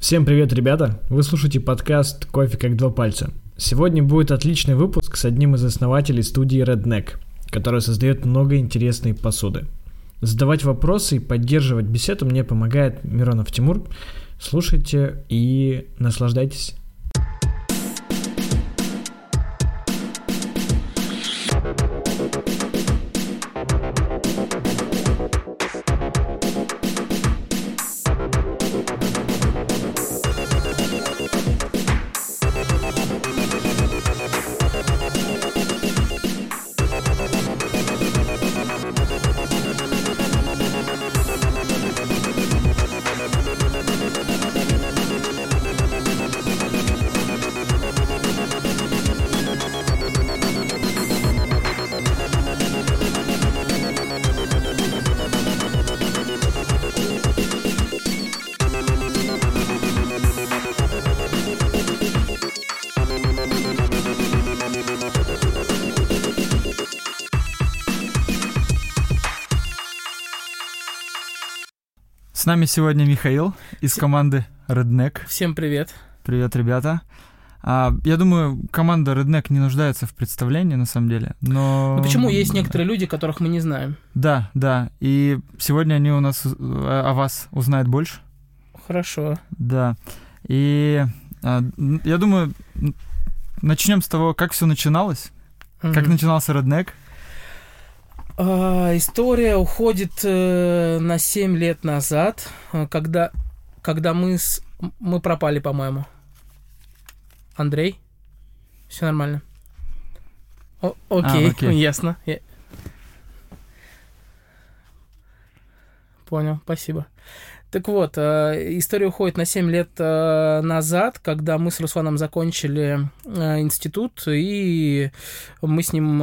Всем привет, ребята! Вы слушаете подкаст «Кофе как два пальца». Сегодня будет отличный выпуск с одним из основателей студии Redneck, который создает много интересной посуды. Задавать вопросы и поддерживать беседу мне помогает Миронов Тимур. Слушайте и наслаждайтесь. С нами сегодня Михаил из команды Redneck. Всем привет. Привет, ребята. А, я думаю, команда Redneck не нуждается в представлении, на самом деле, но... Ну почему есть некоторые люди, которых мы не знаем? Да, да, и сегодня они у нас э, о вас узнают больше. Хорошо. Да, и а, я думаю, начнем с того, как все начиналось, угу. как начинался Redneck. А, история уходит э, на 7 лет назад, э, когда, когда мы, с, мы пропали, по-моему. Андрей? Все нормально. О, окей, а, окей, ясно. Я... Понял, спасибо. Так вот, э, история уходит на 7 лет э, назад, когда мы с Русланом закончили э, институт, и мы с ним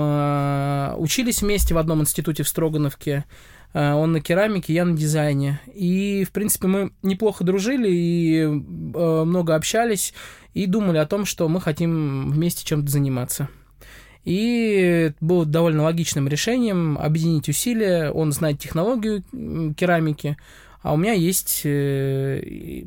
учились вместе в одном институте в Строгановке. Он на керамике, я на дизайне. И, в принципе, мы неплохо дружили и много общались, и думали о том, что мы хотим вместе чем-то заниматься. И было довольно логичным решением объединить усилия. Он знает технологию керамики, а у меня есть э,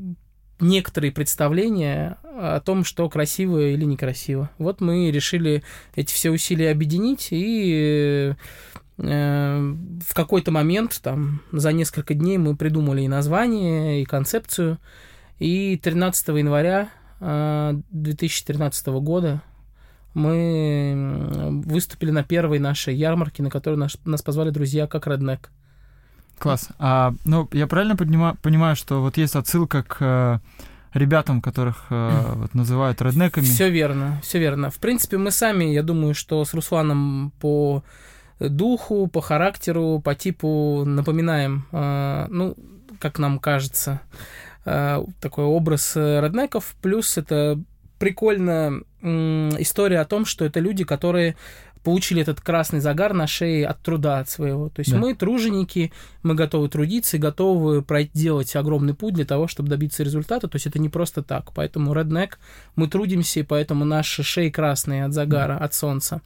некоторые представления о том, что красиво или некрасиво. Вот мы решили эти все усилия объединить и э, в какой-то момент, там, за несколько дней мы придумали и название, и концепцию. И 13 января 2013 э, года мы выступили на первой нашей ярмарке, на которой нас, нас позвали друзья как Redneck. Класс. А, ну, я правильно понимаю, понимаю, что вот есть отсылка к э, ребятам, которых э, вот, называют реднеками? Все верно, все верно. В принципе, мы сами, я думаю, что с Русланом по духу, по характеру, по типу напоминаем, э, ну, как нам кажется, э, такой образ реднеков. Плюс это прикольная история о том, что это люди, которые получили этот красный загар на шее от труда от своего. То есть да. мы труженики, мы готовы трудиться и готовы проделать огромный путь для того, чтобы добиться результата. То есть это не просто так. Поэтому Redneck мы трудимся, и поэтому наши шеи красные от загара, да. от солнца.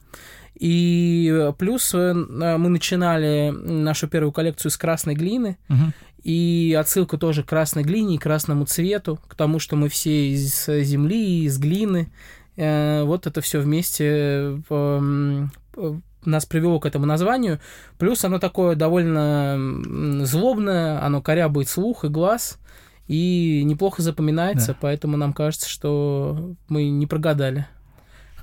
И плюс э, мы начинали нашу первую коллекцию с красной глины. Угу. И отсылка тоже к красной глине и красному цвету, к тому, что мы все из земли, из глины, Э, вот это все вместе э, нас привело к этому названию. Плюс оно такое довольно злобное, оно корябает слух и глаз, и неплохо запоминается, да. поэтому нам кажется, что мы не прогадали.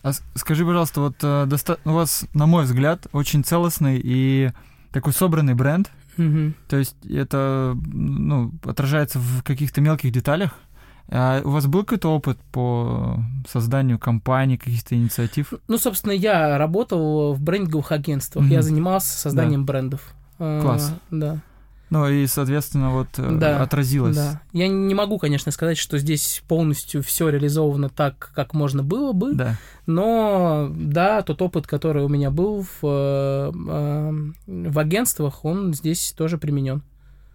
А скажи, пожалуйста, вот э, доста... у вас, на мой взгляд, очень целостный и такой собранный бренд. Угу. То есть это ну, отражается в каких-то мелких деталях. А у вас был какой-то опыт по созданию компаний, каких-то инициатив? Ну, собственно, я работал в брендинговых агентствах, mm-hmm. я занимался созданием да. брендов. А, Класс. А, да. Ну и, соответственно, вот э, да, отразилось. Да. Я не могу, конечно, сказать, что здесь полностью все реализовано так, как можно было бы. Да. Но да, тот опыт, который у меня был в, э, э, в агентствах, он здесь тоже применен.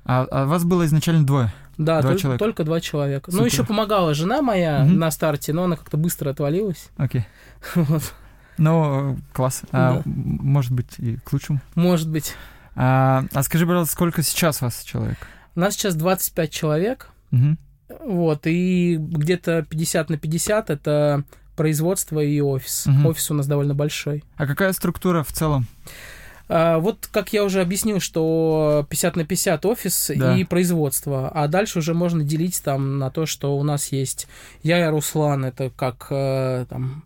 А, а вас было изначально двое? Да, два только, человека. только два человека. Ну, Супер. Ну, еще помогала жена моя угу. на старте, но она как-то быстро отвалилась. Окей. Вот. Ну, класс. А, да. может быть, и к лучшему. Может быть. А, а скажи, пожалуйста, сколько сейчас вас человек? У нас сейчас 25 человек. Угу. Вот, и где-то 50 на 50 это производство и офис. Мгм. Офис у нас довольно большой. А какая структура в целом? А, вот как я уже объяснил, что 50 на 50 офис Да. и производство, а дальше уже можно делить там на то, что у нас есть я и Руслан, это как э, там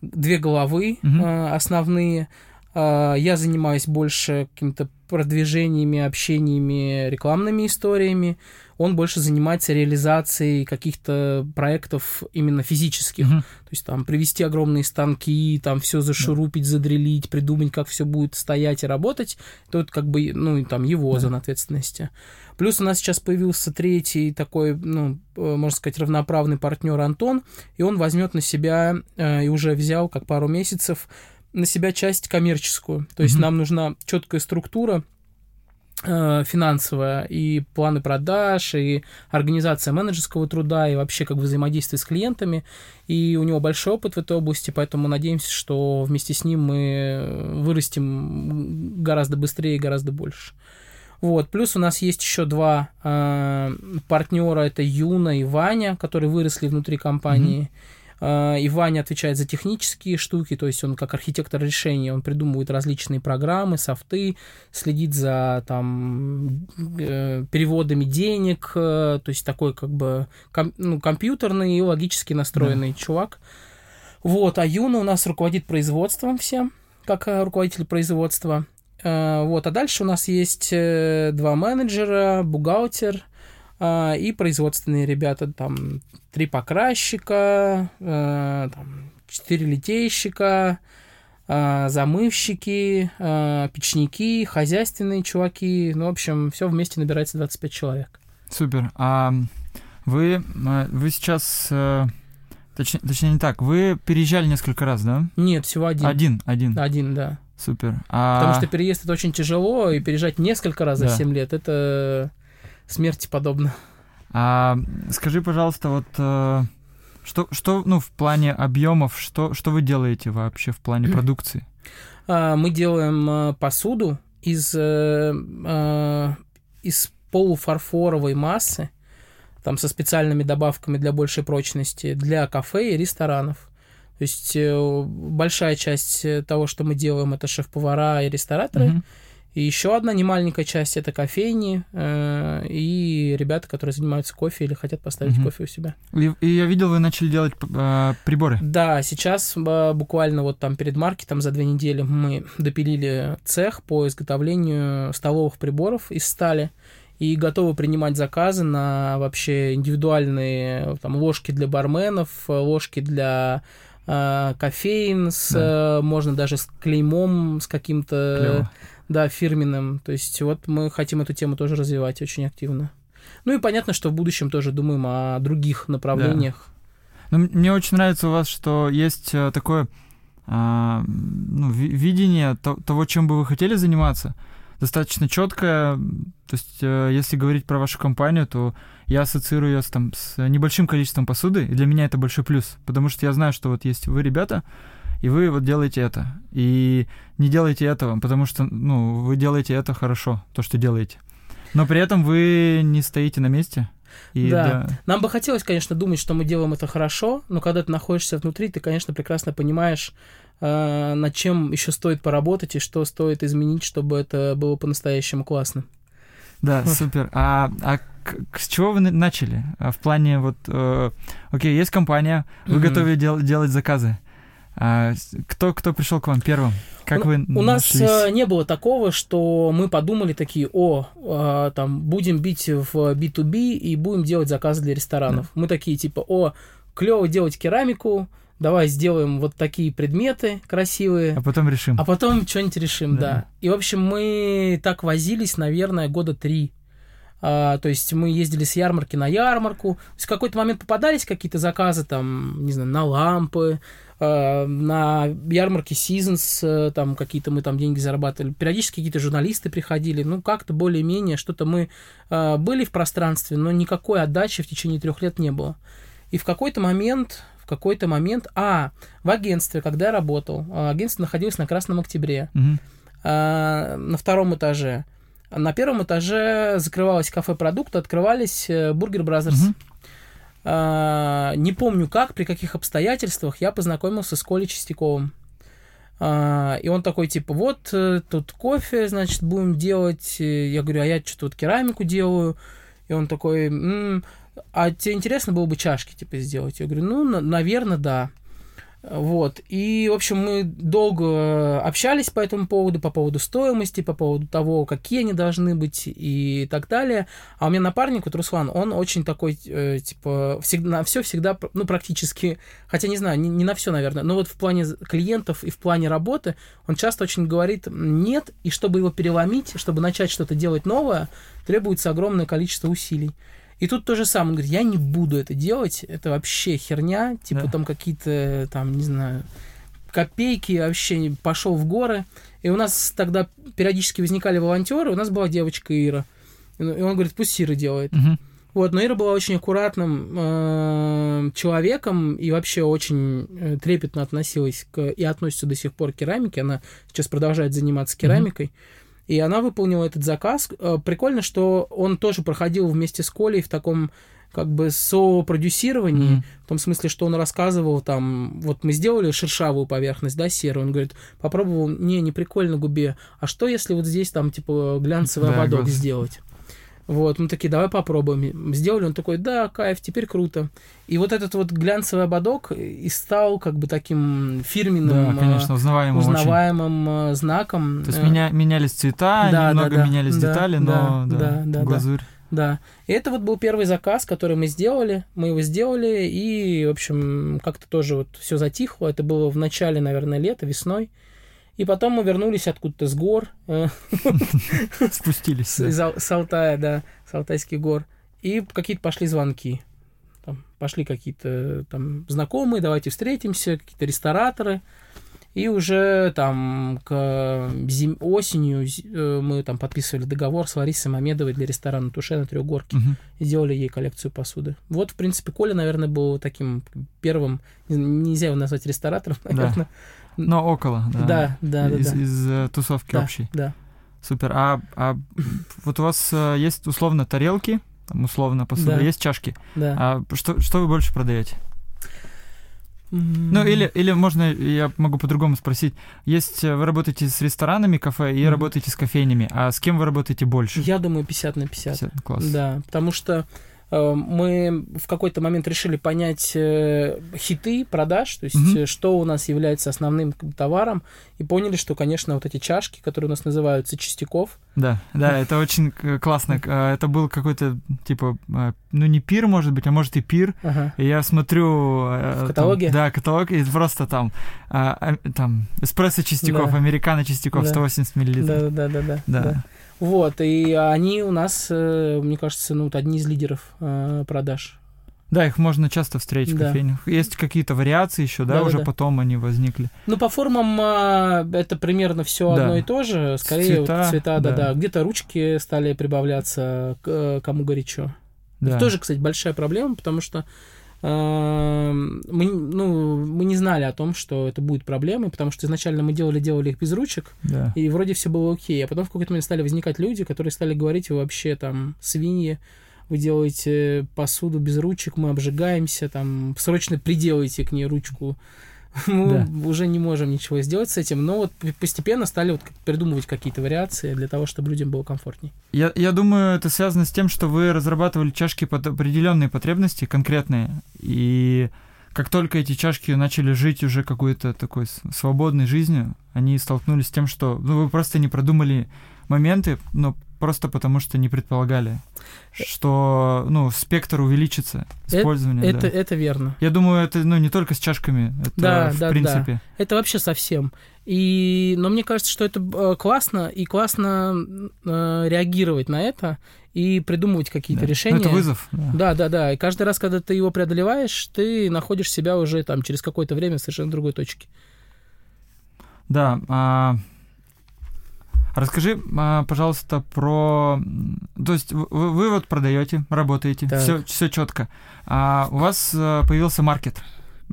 две головы э, основные. А, Я занимаюсь больше какими-то продвижениями, общениями, рекламными историями. Он больше занимается реализацией каких-то проектов именно физических. Мгм. То есть там привести огромные станки, там все зашурупить, задрелить, придумать, как все будет стоять и работать. Это вот как бы, ну, и там его Да. зона ответственности. Плюс у нас сейчас появился третий такой, ну, э, можно сказать, равноправный партнер Антон, и он возьмет на себя, э, и уже взял как пару месяцев, на себя часть коммерческую. То есть Мгм. нам нужна четкая структура э, финансовая и планы продаж, и организация менеджерского труда, и вообще как взаимодействие с клиентами. И у него большой опыт в этой области, поэтому надеемся, что вместе с ним мы вырастем гораздо быстрее и гораздо больше. Вот. Плюс у нас есть еще два э, партнера, это Юна и Ваня, которые выросли внутри компании. Э, И Ваня отвечает за технические штуки, то есть он как архитектор решений, он придумывает различные программы, софты, следит за там э, переводами денег, э, то есть такой как бы ком- ну, компьютерный и логически настроенный чувак. Вот, а Юна у нас руководит производством всем, как э, руководитель производства. Вот, а дальше у нас есть два менеджера, бухгалтер э, и производственные ребята, там три покрасчика, э, там, четыре литейщика, э, замывщики, э, печники, хозяйственные чуваки. Ну, в общем, все вместе набирается 25 человек. Супер. А вы, э, вы сейчас... э, Точнее, точнее, не так. Вы переезжали несколько раз, да? Нет, всего один. Один, один. Один, да. Супер. А... Потому что переезд это очень тяжело, и переезжать несколько раз за Да. 7 лет это смерти подобно. А скажи, пожалуйста, вот э, что, что, ну, в плане объемов, что, что вы делаете вообще в плане продукции? А, Мы делаем э, посуду из, э, из полуфарфоровой массы, там со специальными добавками для большей прочности, для кафе и ресторанов. То есть большая часть того, что мы делаем, это шеф-повара и рестораторы. Мгм. И еще одна немаленькая часть это кофейни э, и ребята, которые занимаются кофе или хотят поставить Мгм. кофе у себя. И, и я видел, вы начали делать э, приборы. Да, сейчас э, буквально вот там перед маркетом за две недели мы допилили цех по изготовлению столовых приборов из стали и готовы принимать заказы на вообще индивидуальные там ложки для барменов, ложки для э, кофеин, с, Да. э, можно даже с клеймом, с каким-то. Да, фирменным. То есть вот мы хотим эту тему тоже развивать очень активно. Ну и понятно, что в будущем тоже думаем о других направлениях. Ну, м- мне очень нравится у вас, что есть э, такое а, ну, ви- видение то- того, чем бы вы хотели заниматься, достаточно четкое. То есть, э, если говорить про вашу компанию, то я ассоциирую ее с, там, с небольшим количеством посуды, и для меня это большой плюс, потому что я знаю, что вот есть вы, ребята, и вы вот делаете это. И не делайте этого, потому что, ну, вы делаете это хорошо, то, что делаете. Но при этом вы не стоите на месте. И Да. Нам бы хотелось, конечно, думать, что мы делаем это хорошо, но когда ты находишься внутри, ты, конечно, прекрасно понимаешь, э, над чем еще стоит поработать и что стоит изменить, чтобы это было по-настоящему классно. Да, супер. А, а с чего вы на- начали? А В плане вот, э, окей, есть компания, вы Мгм. готовы дел- делать заказы. А кто, кто пришел к вам первым? Как у, вы у нас нашлись? э, не было такого, что мы подумали такие, о, э, там, будем бить в B2B и будем делать заказы для ресторанов. Мы такие, типа, о, клево делать керамику, давай сделаем вот такие предметы красивые. А потом решим. А потом что-нибудь решим, Да. да. И, в общем, мы так возились, наверное, года три. А, то есть мы ездили с ярмарки на ярмарку. То есть в какой-то момент попадались какие-то заказы, там, не знаю, на лампы, на ярмарке Seasons, э, там какие-то мы там деньги зарабатывали. Периодически какие-то журналисты приходили. Ну, как-то более-менее что-то мы а, были в пространстве, но никакой отдачи в течение трех лет не было. И в какой-то момент, в какой-то момент, а, в агентстве, когда я работал, агентство находилось на Красном Октябре, Мгм. а, на втором этаже. На первом этаже закрывалось кафе продукты, открывались э, Burger Brothers. Мгм. А, не помню как, при каких обстоятельствах я познакомился с Колей Чистяковым. А, и он такой, типа, вот э, тут кофе, значит, будем делать. Я говорю, а я что-то вот керамику делаю. И он такой, м-м, а тебе интересно было бы чашки, типа, сделать? Я говорю, ну, наверное, да. Вот. И, в общем, мы долго общались по этому поводу, по поводу стоимости, по поводу того, какие они должны быть и так далее. А у меня напарник, вот Руслан, он очень такой, э, типа, всегда, на все всегда, ну, практически, хотя не знаю, не, не на все, наверное, но вот в плане клиентов и в плане работы он часто очень говорит нет, и чтобы его переломить, чтобы начать что-то делать новое, требуется огромное количество усилий. И тут то же самое. Он говорит, я не буду это делать, это вообще херня, типа да. там какие-то, там, не знаю, копейки, вообще пошел в горы. И у нас тогда периодически возникали волонтеры, у нас была девочка Ира. И он говорит, пусть Ира делает. Угу. Вот, но Ира была очень аккуратным э, человеком и вообще очень э, трепетно относилась к и относится до сих пор к керамике. Она сейчас продолжает заниматься керамикой. Mm-hmm. И она выполнила этот заказ. Э, прикольно, что он тоже проходил вместе с Колей в таком как бы сопродюсировании, mm-hmm. в том смысле, что он рассказывал там, вот мы сделали шершавую поверхность, да, серую, он говорит, попробовал, не, не прикольно губе, а что если вот здесь там, типа, глянцевый да, ободок сделать? Вот, мы такие, давай попробуем. Сделали, он такой, да, кайф, теперь круто. И вот этот вот глянцевый ободок и стал как бы таким фирменным, да, конечно, узнаваемым, узнаваемым очень. Э, знаком. То есть меня, менялись цвета, да, немного да, менялись да, детали, но да, да, да, глазурь. Да. И это вот был первый заказ, который мы сделали. Мы его сделали, и, в общем, как-то тоже вот все затихло. Это было в начале, наверное, лета, весной. И потом мы вернулись откуда-то с гор. Э, Спустились. С Алтая, да, с Алтайских гор. И какие-то пошли звонки. Там пошли какие-то там знакомые, давайте встретимся, какие-то рестораторы. И уже там к зим... осенью э, мы там подписывали договор с Ларисой Мамедовой для ресторана Туше на Трехгорке угу. и сделали ей коллекцию посуды. Вот, в принципе, Коля, наверное, был таким первым, нельзя его назвать ресторатором, наверное, да. Но около, да. Да, да, из, да. Из, из тусовки да, общей. Да. Супер. А, а вот у вас э, есть условно тарелки, условно посуда, да. есть чашки. Да. А что, что вы больше продаете? Ну, или, или можно, я могу по-другому спросить. Есть, э, вы работаете с ресторанами, кафе, и mm-hmm. работаете с кофейнями. А с кем вы работаете больше? Я думаю, 50 на 50. 50 класс. Да, потому что мы в какой-то момент решили понять э, хиты продаж, то есть mm-hmm. что у нас является основным товаром, и поняли, что, конечно, вот эти чашки, которые у нас называются частяков. Да, да, это очень классно. Это был какой-то, типа, ну не пир, может быть, а может и пир. Ага. И я смотрю... В каталоге? Там, да, каталог, и просто там, там эспрессо частяков, да. американо частяков, да. 180 миллилитров. Да, да, да, да. да. да. Вот, и они у нас, э, мне кажется, ну, вот одни из лидеров э, продаж. Да, их можно часто встретить да. в кофейнях. Есть какие-то вариации еще, да, да уже да. потом они возникли. Ну, по формам а, это примерно все да. одно и то же. Скорее, цвета, вот цвета да, да. да. Где-то ручки стали прибавляться, э, кому горячо. Да. Это тоже, кстати, большая проблема, потому что мы, ну, мы не знали о том, что это будет проблемой, потому что изначально мы делали, делали их без ручек, да. и вроде все было окей. А потом в какой-то момент стали возникать люди, которые стали говорить, вы вообще там свиньи, вы делаете посуду без ручек, мы обжигаемся, там срочно приделайте к ней ручку мы да. уже не можем ничего сделать с этим, но вот постепенно стали вот придумывать какие-то вариации для того, чтобы людям было комфортней. Я, я думаю, это связано с тем, что вы разрабатывали чашки под определенные потребности, конкретные, и как только эти чашки начали жить уже какой-то такой свободной жизнью, они столкнулись с тем, что ну, вы просто не продумали моменты, но просто потому что не предполагали, что ну, спектр увеличится использование. Это, да. это, это верно. Я думаю, это ну, не только с чашками, это да, в да, принципе. Да. Это вообще совсем. И, но мне кажется, что это э, классно, и классно э, реагировать на это и придумывать какие-то да. решения. Ну, это вызов. Да. да, да, да. И каждый раз, когда ты его преодолеваешь, ты находишь себя уже там через какое-то время в совершенно другой точке. Да. А Расскажи, а, пожалуйста, про... То есть вы, вы вот продаете, работаете, все, все четко. А у вас э, появился маркет.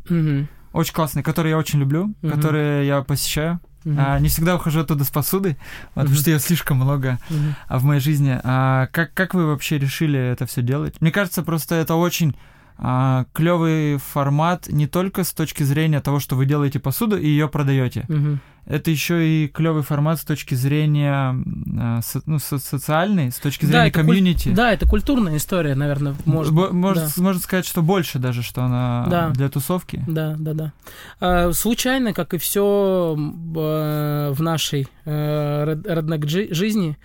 Угу. Очень классный, который я очень люблю, угу. который я посещаю. Uh-huh. А, не всегда ухожу оттуда с uh-huh. потому что ее слишком много uh-huh. а, в моей жизни. А как, как вы вообще решили это все делать? Мне кажется, просто это очень а, клевый формат не только с точки зрения того, что вы делаете посуду и ее продаете. Мгм. Это еще и клевый формат с точки зрения а, со- ну, со- социальной, с точки Да, зрения куль- комьюнити. Да, это культурная история, наверное, может Бо- может, да. можно сказать, что больше даже, что она Да. для тусовки. Да, да, да. А, Случайно, как и все в нашей э, жи- жизни,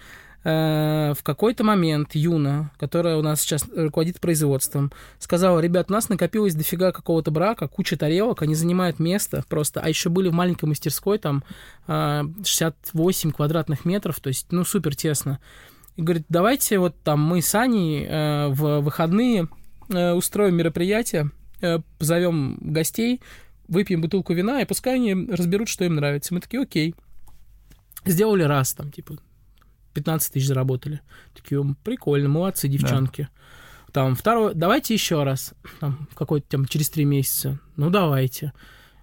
э, в какой-то момент Юна, которая у нас сейчас руководит производством, сказала, ребят, у нас накопилось дофига какого-то брака, куча тарелок, они занимают место просто, а еще были в маленькой мастерской, там э, 68 квадратных метров, то есть, ну, супер тесно. И говорит, давайте вот там мы с Аней э, в выходные э, устроим мероприятие, э, позовем гостей, выпьем бутылку вина, и пускай они разберут, что им нравится. Мы такие, окей. Сделали раз, там, типа, 15 тысяч заработали. Такие, «М, прикольно, молодцы, девчонки. Там, второй, давайте еще раз, там, какой-то, там, через три месяца. Ну, давайте.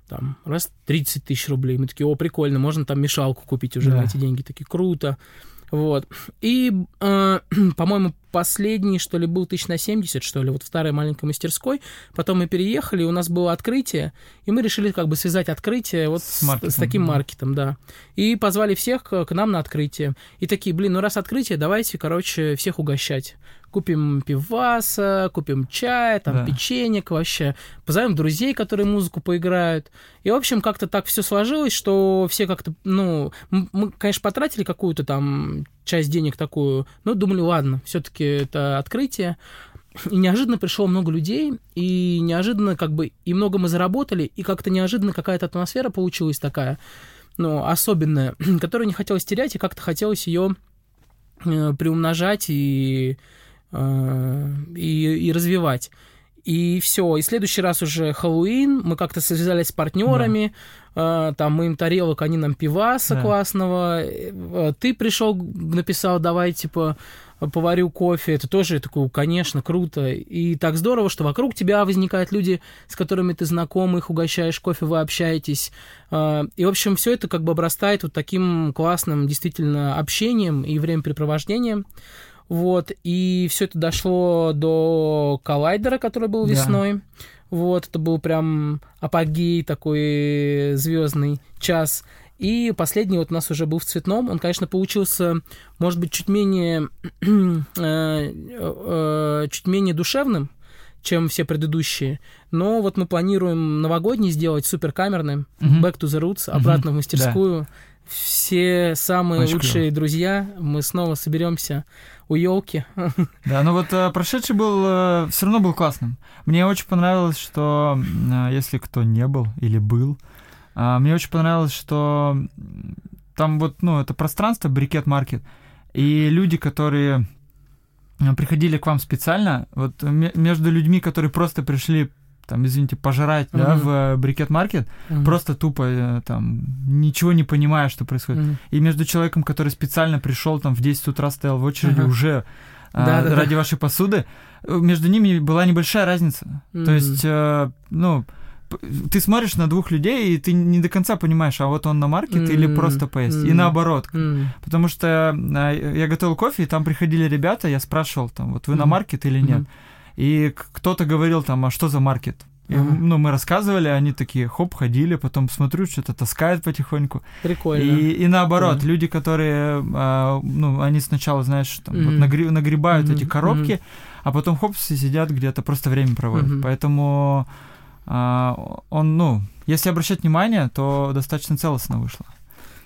Там, раз 30 тысяч рублей. Мы такие, о, прикольно, можно там мешалку купить уже Да. на эти деньги. Такие, круто. Вот. И, э, по-моему, последний, что ли, был тысяч на 70, что ли, вот в старой маленькой мастерской. Потом мы переехали, у нас было открытие, и мы решили как бы связать открытие вот С маркетом, с таким да. маркетом, да. И позвали всех к, к нам на открытие. И такие, блин, ну раз открытие, давайте, короче, всех угощать. Купим пиваса, купим чай, там, Да. печенек вообще. Позовем друзей, которые музыку поиграют. И, в общем, как-то так все сложилось, что все как-то, ну, мы, конечно, потратили какую-то там часть денег такую, но думали, ладно, все-таки это открытие. И неожиданно пришло много людей, и неожиданно как бы и много мы заработали, и как-то неожиданно какая-то атмосфера получилась такая, ну, особенная, которую не хотелось терять, и как-то хотелось ее приумножать и, э, и, и развивать. И все. И в следующий раз уже Хэллоуин. Мы как-то связались с партнерами. э, Там мы им тарелок, они нам пиваса Да. классного. Э, Ты пришел, написал, давай, типа, поварю кофе. Это тоже такое, конечно, круто. И так здорово, что вокруг тебя возникают люди, с которыми ты знаком, их угощаешь кофе, вы общаетесь. Э, И, в общем, все это как бы обрастает вот таким классным действительно общением и времяпрепровождением. Вот, и все это дошло до коллайдера, который был Да. весной. Вот, это был прям апогей такой звездный час. И последний вот у нас уже был в цветном. Он, конечно, получился, может быть, чуть менее, э, э, чуть менее душевным, чем все предыдущие. Но вот мы планируем новогодний сделать суперкамерным, Мгм. back to the roots, обратно в да. мастерскую. Все самые Очень лучшие друзья, мы снова соберемся у елки. Да, но вот э, прошедший был все равно был классным. Мне очень понравилось, что э, если кто не был или был, а, мне очень понравилось, что там вот, ну, это пространство, брикет маркет, и люди, которые э, приходили к вам специально, вот между людьми, которые просто пришли там, извините, пожрать, да, в э, брикет-маркет, просто тупо э, там ничего не понимая, что происходит. Мгм. И между человеком, который специально пришел там в 10 утра, стоял в очереди Ага. уже а, ради вашей посуды, между ними была небольшая разница. То Мгм. есть, э, ну, ты смотришь на двух людей, и ты не до конца понимаешь, а вот он на маркет или М, просто поесть. И м. наоборот. М. Потому что я готовил кофе, и там приходили ребята, я спрашивал, там, вот вы на Мгм. маркет или нет? Мгм. И кто-то говорил там, а что за маркет? И, Ага. ну, мы рассказывали, они такие, хоп, ходили, потом смотрю, что-то таскают потихоньку. Прикольно. И, и наоборот, Да. люди, которые, а, ну, они сначала, знаешь, там, вот Мгм. нагре- нагребают Мгм, эти коробки, а потом хопс и сидят где-то просто время проводят. Мгм. Поэтому а, он, ну, если обращать внимание, то достаточно целостно вышло.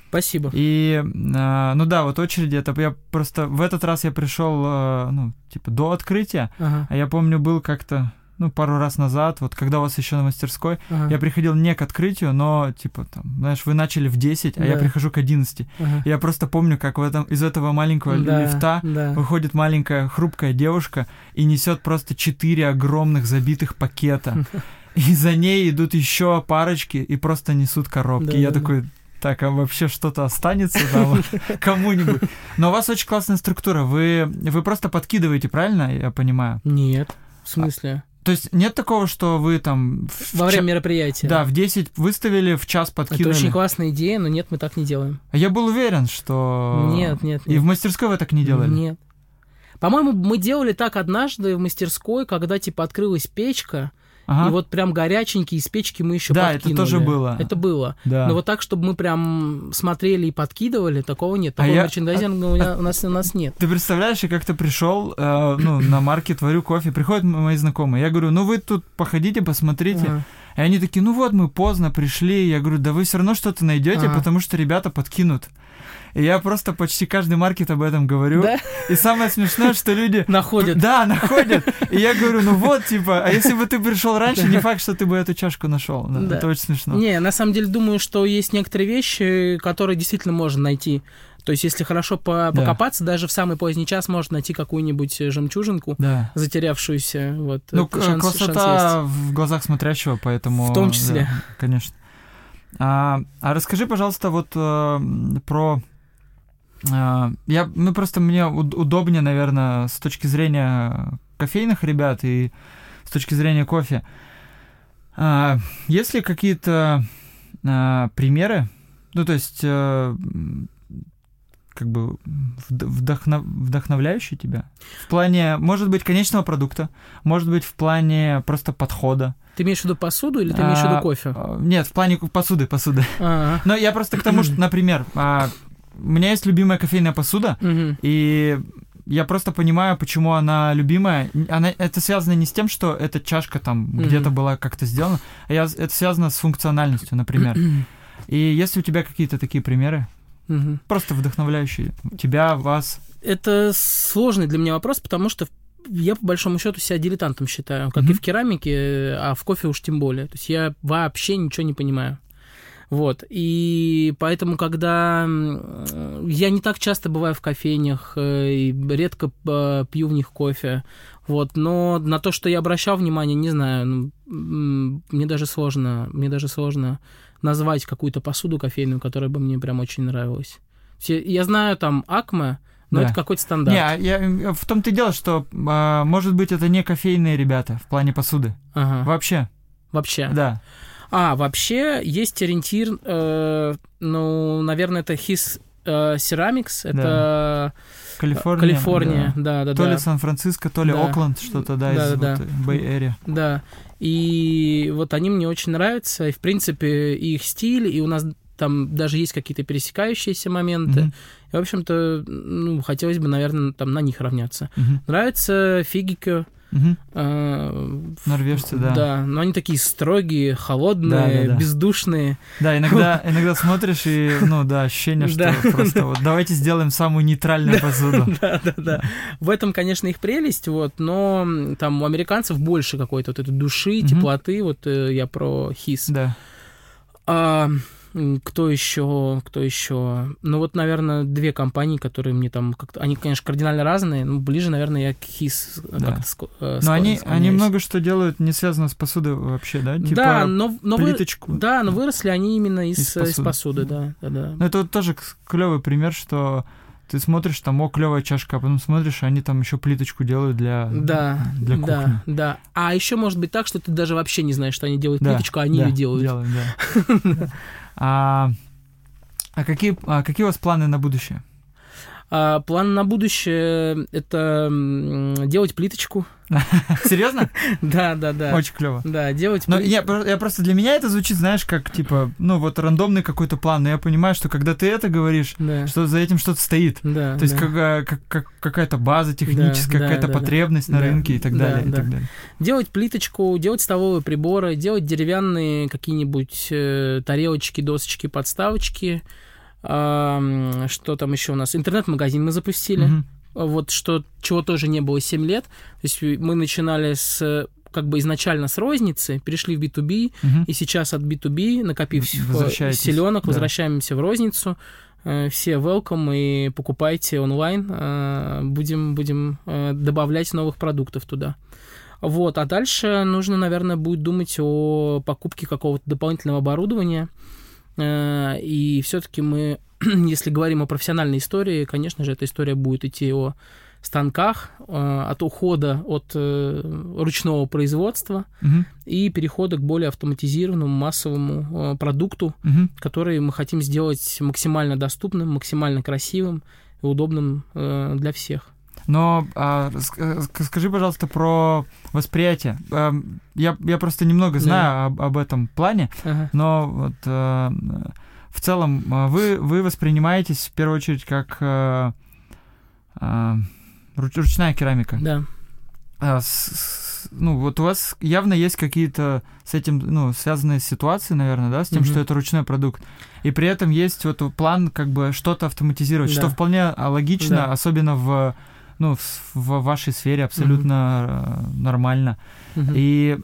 Спасибо. И, а, ну да, вот очереди, это я просто в этот раз я пришел, а, ну, типа до открытия, Ага, а я помню, был как-то, ну, пару раз назад, вот когда у вас еще на мастерской, ага, я приходил не к открытию, но, типа, там, знаешь, вы начали в 10, а я Да. прихожу к 11. ага. Я просто помню, как в этом, из этого маленького Да, лифта да. выходит маленькая хрупкая девушка и несет просто четыре огромных забитых пакета. И за ней идут еще парочки и просто несут коробки. Да, я да, да. такой, так, а вообще что-то останется там кому-нибудь? Но у вас очень классная структура. Вы, вы просто подкидываете, правильно, я понимаю? Нет. В смысле? То есть нет такого, что вы там... Во время мероприятия. Да, в 10 выставили, в час Это подкинули. очень классная идея, но нет, мы так не делаем. А Я был уверен, что... Нет, нет, И нет. в мастерской вы так не делали? Нет. По-моему, мы делали так однажды в мастерской, когда, типа, открылась печка, Ага. И вот прям горяченький из печки мы еще да, подкинули. это тоже было. Это было. Да. Но вот так, чтобы мы прям смотрели и подкидывали, такого нет. А Такого а мерчендайзинга я... у, нас, у нас нет. Ты представляешь, я как-то пришел э, ну, на маркет, варю кофе, приходят мои знакомые. Я говорю, ну вы тут походите, посмотрите. Ага. И они такие, ну вот мы поздно пришли. Я говорю, да вы все равно что-то найдете, ага. потому что ребята подкинут. И я просто почти каждый маркет об этом говорю. Да? И самое смешное, что люди... Находят. Да, находят. И я говорю, ну вот, типа, а если бы ты пришел раньше, не факт, что ты бы эту чашку нашел. Да. Это очень смешно. Не, на самом деле думаю, что есть некоторые вещи, которые действительно можно найти. То есть, если хорошо по да. покопаться, даже в самый поздний час можно найти какую-нибудь жемчужинку, да. затерявшуся. Вот, ну, шанс, красота шанс в глазах смотрящего, поэтому... В том числе. Да, конечно. А, а расскажи, пожалуйста, вот э, про а, я, ну просто мне удобнее, наверное, с точки зрения кофейных ребят и с точки зрения кофе. А, есть ли какие-то а, примеры, ну то есть э, как бы вдохнов, вдохновляющие тебя? В плане, может быть, конечного продукта, может быть, в плане просто подхода. Ты имеешь в виду посуду или ты имеешь в виду кофе? Нет, в плане посуды, посуды. А-а. Но я просто к тому, что, например, у меня есть любимая кофейная посуда, угу. и я просто понимаю, почему она любимая. Она, это связано не с тем, что эта чашка там mm-hmm. где-то была как-то сделана, а я, это связано с функциональностью, например. И если у тебя какие-то такие примеры, mm-hmm. просто вдохновляющие тебя, вас. Это сложный для меня вопрос, потому что я по большому счету себя дилетантом считаю, как mm-hmm. и в керамике, а в кофе уж тем более. То есть я вообще ничего не понимаю. Вот. И поэтому, когда я не так часто бываю в кофейнях, э, и редко э, пью в них кофе, вот, но на то, что я обращал внимание, не знаю, ну, мне даже сложно, мне даже сложно назвать какую-то посуду кофейную, которая бы мне прям очень нравилась. Я знаю там Акме, но да. это какой-то стандарт. Не, а я, в том-то и дело, что, а, может быть, это не кофейные ребята в плане посуды. Ага. Вообще. Вообще. Да. А, вообще есть ориентир, э, ну, наверное, это His э, Ceramics, это... Да. Калифорния. Калифорния, да, да, да. То да. ли Сан-Франциско, то ли да. Окленд, что-то, да, да, из да, вот Bay Area. Да, и вот они мне очень нравятся, и, в принципе, их стиль, и у нас там даже есть какие-то пересекающиеся моменты. Mm-hmm. И, в общем-то, ну, хотелось бы, наверное, там на них равняться. Mm-hmm. Нравится Фигико, Угу. А, Норвежцы, да. Да, но они такие строгие, холодные, да, да, да. бездушные. Да, иногда, иногда смотришь и, ну да, ощущение, что просто вот давайте сделаем самую нейтральную посуду. Да, да, да. В этом, конечно, их прелесть, вот, но там у американцев больше какой-то вот этой души, теплоты, вот э, я про хис. Да. Кто еще? Кто еще? Ну вот, наверное, две компании, которые мне там как-то... Они, конечно, кардинально разные, но ближе, наверное, я к HIS да. как-то ск- э, Но они, они много что делают не связано с посудой вообще, да? Типа да, но, но плиточку. Вы, да, но выросли они именно из, из, посуды. из посуды, да. да, да. Ну это вот тоже клевый пример, что ты смотришь, там, о, клевая чашка, а потом смотришь, они там еще плиточку делают для, да, для кухни. Да, да. А еще может быть так, что ты даже вообще не знаешь, что они делают да, плиточку, а они да, ее делают. делают да. А, а какие, а какие у вас планы на будущее? А, план на будущее это делать плиточку. Серьезно? Да, да, да. Очень клево. Да, делать Но я, я просто для меня это звучит, знаешь, как типа, ну вот рандомный какой-то план. Но я понимаю, что когда ты это говоришь, да. что за этим что-то стоит. Да, То есть как, как, как, какая-то база техническая, да, какая-то да, потребность да, на рынке и так да, далее, да. и так далее. Делать плиточку, делать столовые приборы, делать деревянные какие-нибудь э, тарелочки, досочки, подставочки что там еще у нас? Интернет-магазин мы запустили. Mm-hmm. Вот что, чего тоже не было 7 лет. То есть мы начинали с как бы изначально с розницы, перешли в B2B, угу. и сейчас от B2B, накопив селенок, да. возвращаемся в розницу. Э, все welcome и покупайте онлайн. Э, будем, будем э, добавлять новых продуктов туда. Вот, а дальше нужно, наверное, будет думать о покупке какого-то дополнительного оборудования. Э, и все-таки мы, если говорим о профессиональной истории, конечно же, эта история будет идти о станках, э, от ухода от э, ручного производства угу. и перехода к более автоматизированному массовому продукту, угу. который мы хотим сделать максимально доступным, максимально красивым и удобным для всех. Но а, скажи, пожалуйста, про восприятие. А, я, я просто немного знаю да. об, об этом плане, ага. но вот а, в целом вы, вы воспринимаетесь в первую очередь как а, а, ручная керамика. Да. А, с, ну, вот у вас явно есть какие-то с этим, ну, связанные ситуации, наверное, да, с тем, mm-hmm. что это ручной продукт. И при этом есть вот план как бы что-то автоматизировать, да. что вполне логично, да. особенно в ну, в, в вашей сфере абсолютно mm-hmm. нормально. Mm-hmm. И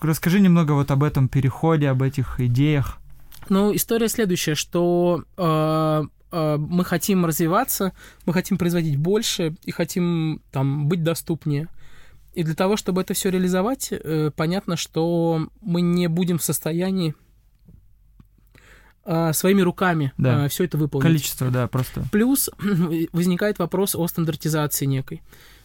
расскажи немного вот об этом переходе, об этих идеях. Ну, история следующая, что э, э, мы хотим развиваться, мы хотим производить больше и хотим там быть доступнее. И для того, чтобы это все реализовать, э, понятно, что мы не будем в состоянии своими руками да. А, все это выполнить. Количество, да, просто. Плюс возникает вопрос о стандартизации некой.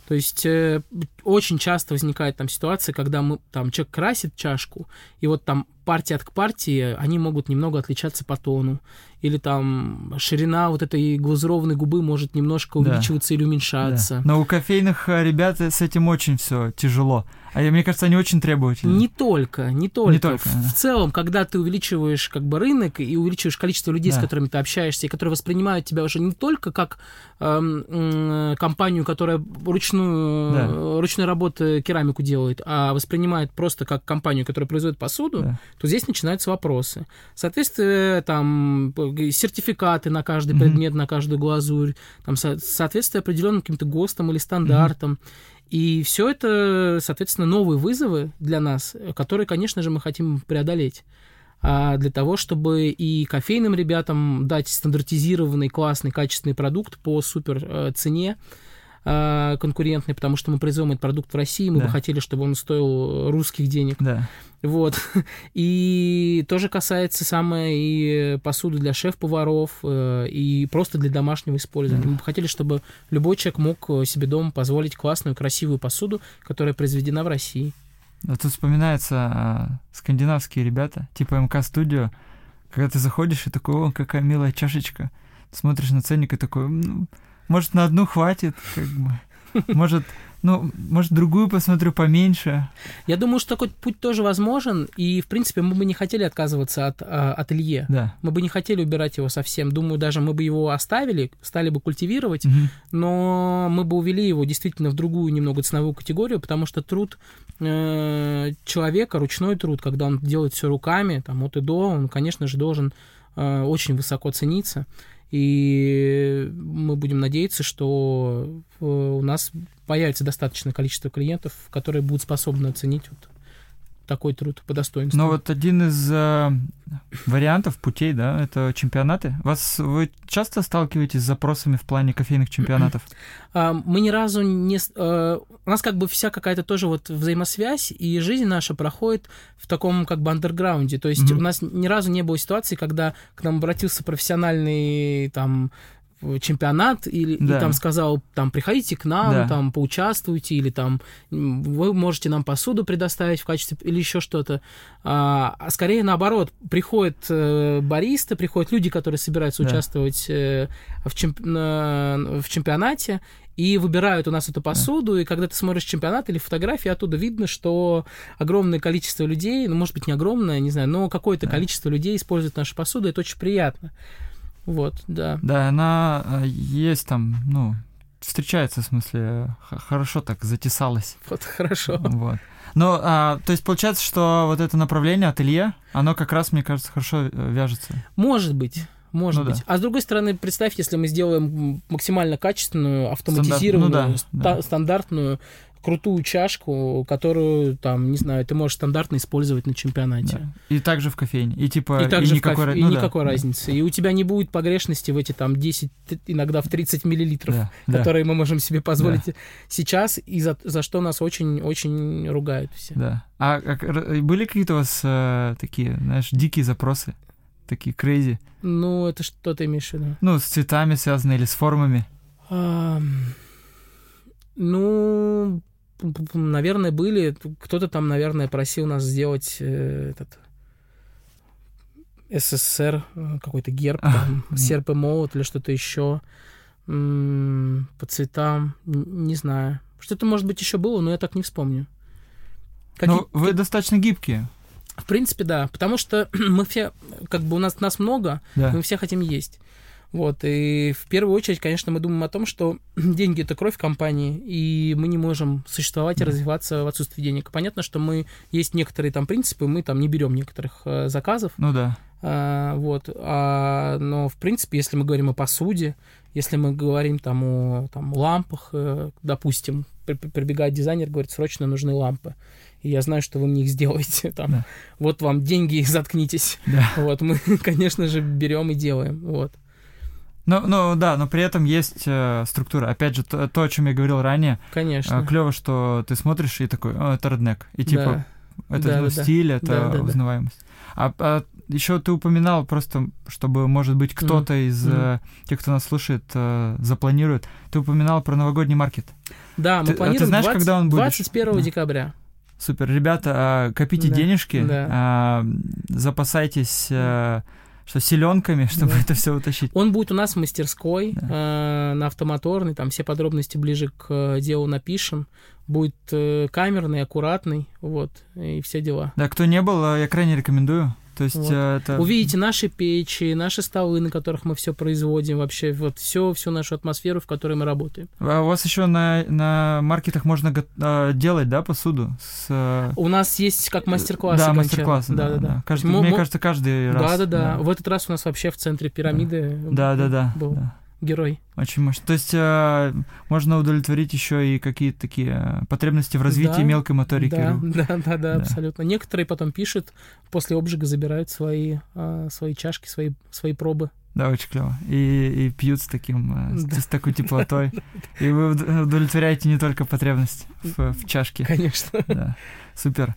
То есть э, очень часто возникает там ситуация, когда мы там человек красит чашку, и вот там партия от партии, они могут немного отличаться по тону. Или там ширина вот этой глазурованной губы может немножко увеличиваться да. или уменьшаться. Да. Но у кофейных э, ребят с этим очень все тяжело. А мне кажется, они очень требовательны. Не только, не только. Не только в, да. в целом, когда ты увеличиваешь как бы рынок и увеличиваешь количество людей, да. с которыми ты общаешься, и которые воспринимают тебя уже не только как эм, э, компанию, которая ручную, да. ручной работы керамику делает, а воспринимает просто как компанию, которая производит посуду, да. то здесь начинаются вопросы. Соответствие, там, сертификаты на каждый mm-hmm. предмет, на каждую глазурь, там, со- соответствие определенным каким-то ГОСТам или стандартам. Mm-hmm. И все это, соответственно, новые вызовы для нас, которые, конечно же, мы хотим преодолеть. А для того, чтобы и кофейным ребятам дать стандартизированный, классный, качественный продукт по супер э, цене, э, конкурентный, потому что мы производим этот продукт в России, мы да. бы хотели, чтобы он стоил русских денег. Да. Вот. И тоже касается самое и посуды для шеф-поваров, э, и просто для домашнего использования. Mm. Мы бы хотели, чтобы любой человек мог себе дома позволить классную, красивую посуду, которая произведена в России. А тут вспоминаются а, скандинавские ребята, типа МК Студио, когда ты заходишь и такой, о, какая милая чашечка, смотришь на ценник и такой, ну, может, на одну хватит, как бы. Может, ну, может, другую посмотрю поменьше. Я думаю, что такой путь тоже возможен, и, в принципе, мы бы не хотели отказываться от а, ателье. Да. Мы бы не хотели убирать его совсем. Думаю, даже мы бы его оставили, стали бы культивировать, угу. но мы бы увели его действительно в другую немного ценовую категорию, потому что труд э, человека, ручной труд, когда он делает все руками, там, от и до, он, конечно же, должен э, очень высоко цениться. И мы будем надеяться, что э, у нас появится достаточное количество клиентов, которые будут способны оценить вот такой труд по достоинству. Но вот один из э, вариантов путей, да, это чемпионаты. Вас вы часто сталкиваетесь с запросами в плане кофейных чемпионатов? А, мы ни разу не... Э, у нас как бы вся какая-то тоже вот взаимосвязь, и жизнь наша проходит в таком как бы андерграунде. То есть mm-hmm. у нас ни разу не было ситуации, когда к нам обратился профессиональный там чемпионат или да. и там сказал там приходите к нам да. там поучаствуйте или там вы можете нам посуду предоставить в качестве или еще что-то а, а скорее наоборот приходят э, баристы приходят люди которые собираются да. участвовать э, в, чемп... на, в чемпионате и выбирают у нас эту посуду, да. и когда ты смотришь чемпионат или фотографии, оттуда видно, что огромное количество людей, ну, может быть, не огромное, не знаю, но какое-то да. количество людей использует нашу посуду, это очень приятно. Вот, да. Да, она э, есть там, ну, встречается, в смысле, хорошо так затесалась. Вот хорошо. Вот. Но, а, то есть получается, что вот это направление ателье, оно как раз, мне кажется, хорошо э, вяжется. Может быть. Может ну, быть. Да. А с другой стороны, представь, если мы сделаем максимально качественную, автоматизированную, Стандарт, ну, да, ста- да. стандартную крутую чашку, которую, там, не знаю, ты можешь стандартно использовать на чемпионате. Да. И также в кофейне. И типа и также и никакой, кофе... ну, и никакой да. разницы. И у тебя не будет погрешности в эти там 10, иногда в 30 миллилитров, да. которые да. мы можем себе позволить да. сейчас, и за, за что нас очень-очень ругают все. Да. А как, были какие-то у вас э, такие, знаешь, дикие запросы? Такие crazy? Ну, это что ты имеешь в виду? Ну, с цветами связанные или с формами? А, ну, наверное, были. Кто-то там, наверное, просил нас сделать э, этот СССР, э, какой-то герб, там, серп и молот или что-то еще. по цветам, не знаю. Что-то, может быть, еще было, но я так не вспомню. Какие... Ну, вы достаточно гибкие. В принципе, да, потому что мы все, как бы у нас нас много, да. мы все хотим есть. Вот, и в первую очередь, конечно, мы думаем о том, что деньги это кровь компании, и мы не можем существовать и развиваться в отсутствии денег. Понятно, что мы есть некоторые там принципы, мы там не берем некоторых э, заказов. Ну да. А, вот, а, но в принципе, если мы говорим о посуде, если мы говорим там о там, лампах, э, допустим, прибегает дизайнер, говорит, срочно нужны лампы и я знаю, что вы мне их сделаете. Там, да. Вот вам деньги, заткнитесь. Да. Вот мы, конечно же, берем и делаем. Вот. Ну, ну да, но при этом есть э, структура. Опять же, то, то, о чем я говорил ранее. Конечно. Э, клево, что ты смотришь и такой, о, это реднек. И типа, да. это да, ну, да, стиль, да. это да, да, узнаваемость. Да. А, а еще ты упоминал просто, чтобы, может быть, кто-то mm. из mm. Э, тех, кто нас слушает, э, запланирует. Ты упоминал про новогодний маркет. Да, мы ты, планируем ты знаешь, 20, когда он будет? 21 да. декабря. Супер, ребята, а, копите да, денежки, да. А, запасайтесь а, что селенками, чтобы да. это все утащить. Он будет у нас в мастерской да. э, на автомоторной, там все подробности ближе к э, делу напишем. Будет э, камерный, аккуратный, вот, и все дела. Да, кто не был, я крайне рекомендую. То есть вот. Э, это... Увидите наши печи, наши столы, на которых мы все производим, вообще вот все, всю нашу атмосферу, в которой мы работаем. А у вас еще на, на маркетах можно э, делать, да, посуду? С... Э, у нас есть как мастер-классы. Да, мастер-классы, да, да, да. да. Каждый, мы, мне мы... кажется, каждый раз. Да, да, да. В этот раз у нас вообще в центре пирамиды. Да, да, да. Был. да герой. Очень мощно. То есть э, можно удовлетворить еще и какие-то такие потребности в развитии да, мелкой моторики. Да, да, да, да, да, абсолютно. Некоторые потом пишут, после обжига забирают свои, э, свои чашки, свои, свои пробы. Да, очень клево. И, и пьют с таким, да. с, такой теплотой. И вы удовлетворяете не только потребность в, в чашке. Конечно. Да. Супер.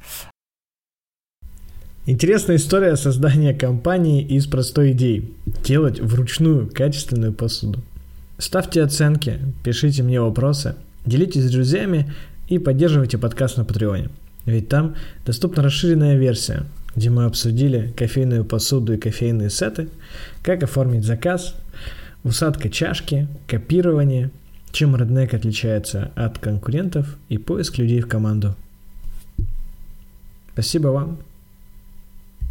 Интересная история создания компании из простой идеи – делать вручную качественную посуду. Ставьте оценки, пишите мне вопросы, делитесь с друзьями и поддерживайте подкаст на Патреоне. Ведь там доступна расширенная версия, где мы обсудили кофейную посуду и кофейные сеты, как оформить заказ, усадка чашки, копирование, чем Redneck отличается от конкурентов и поиск людей в команду. Спасибо вам.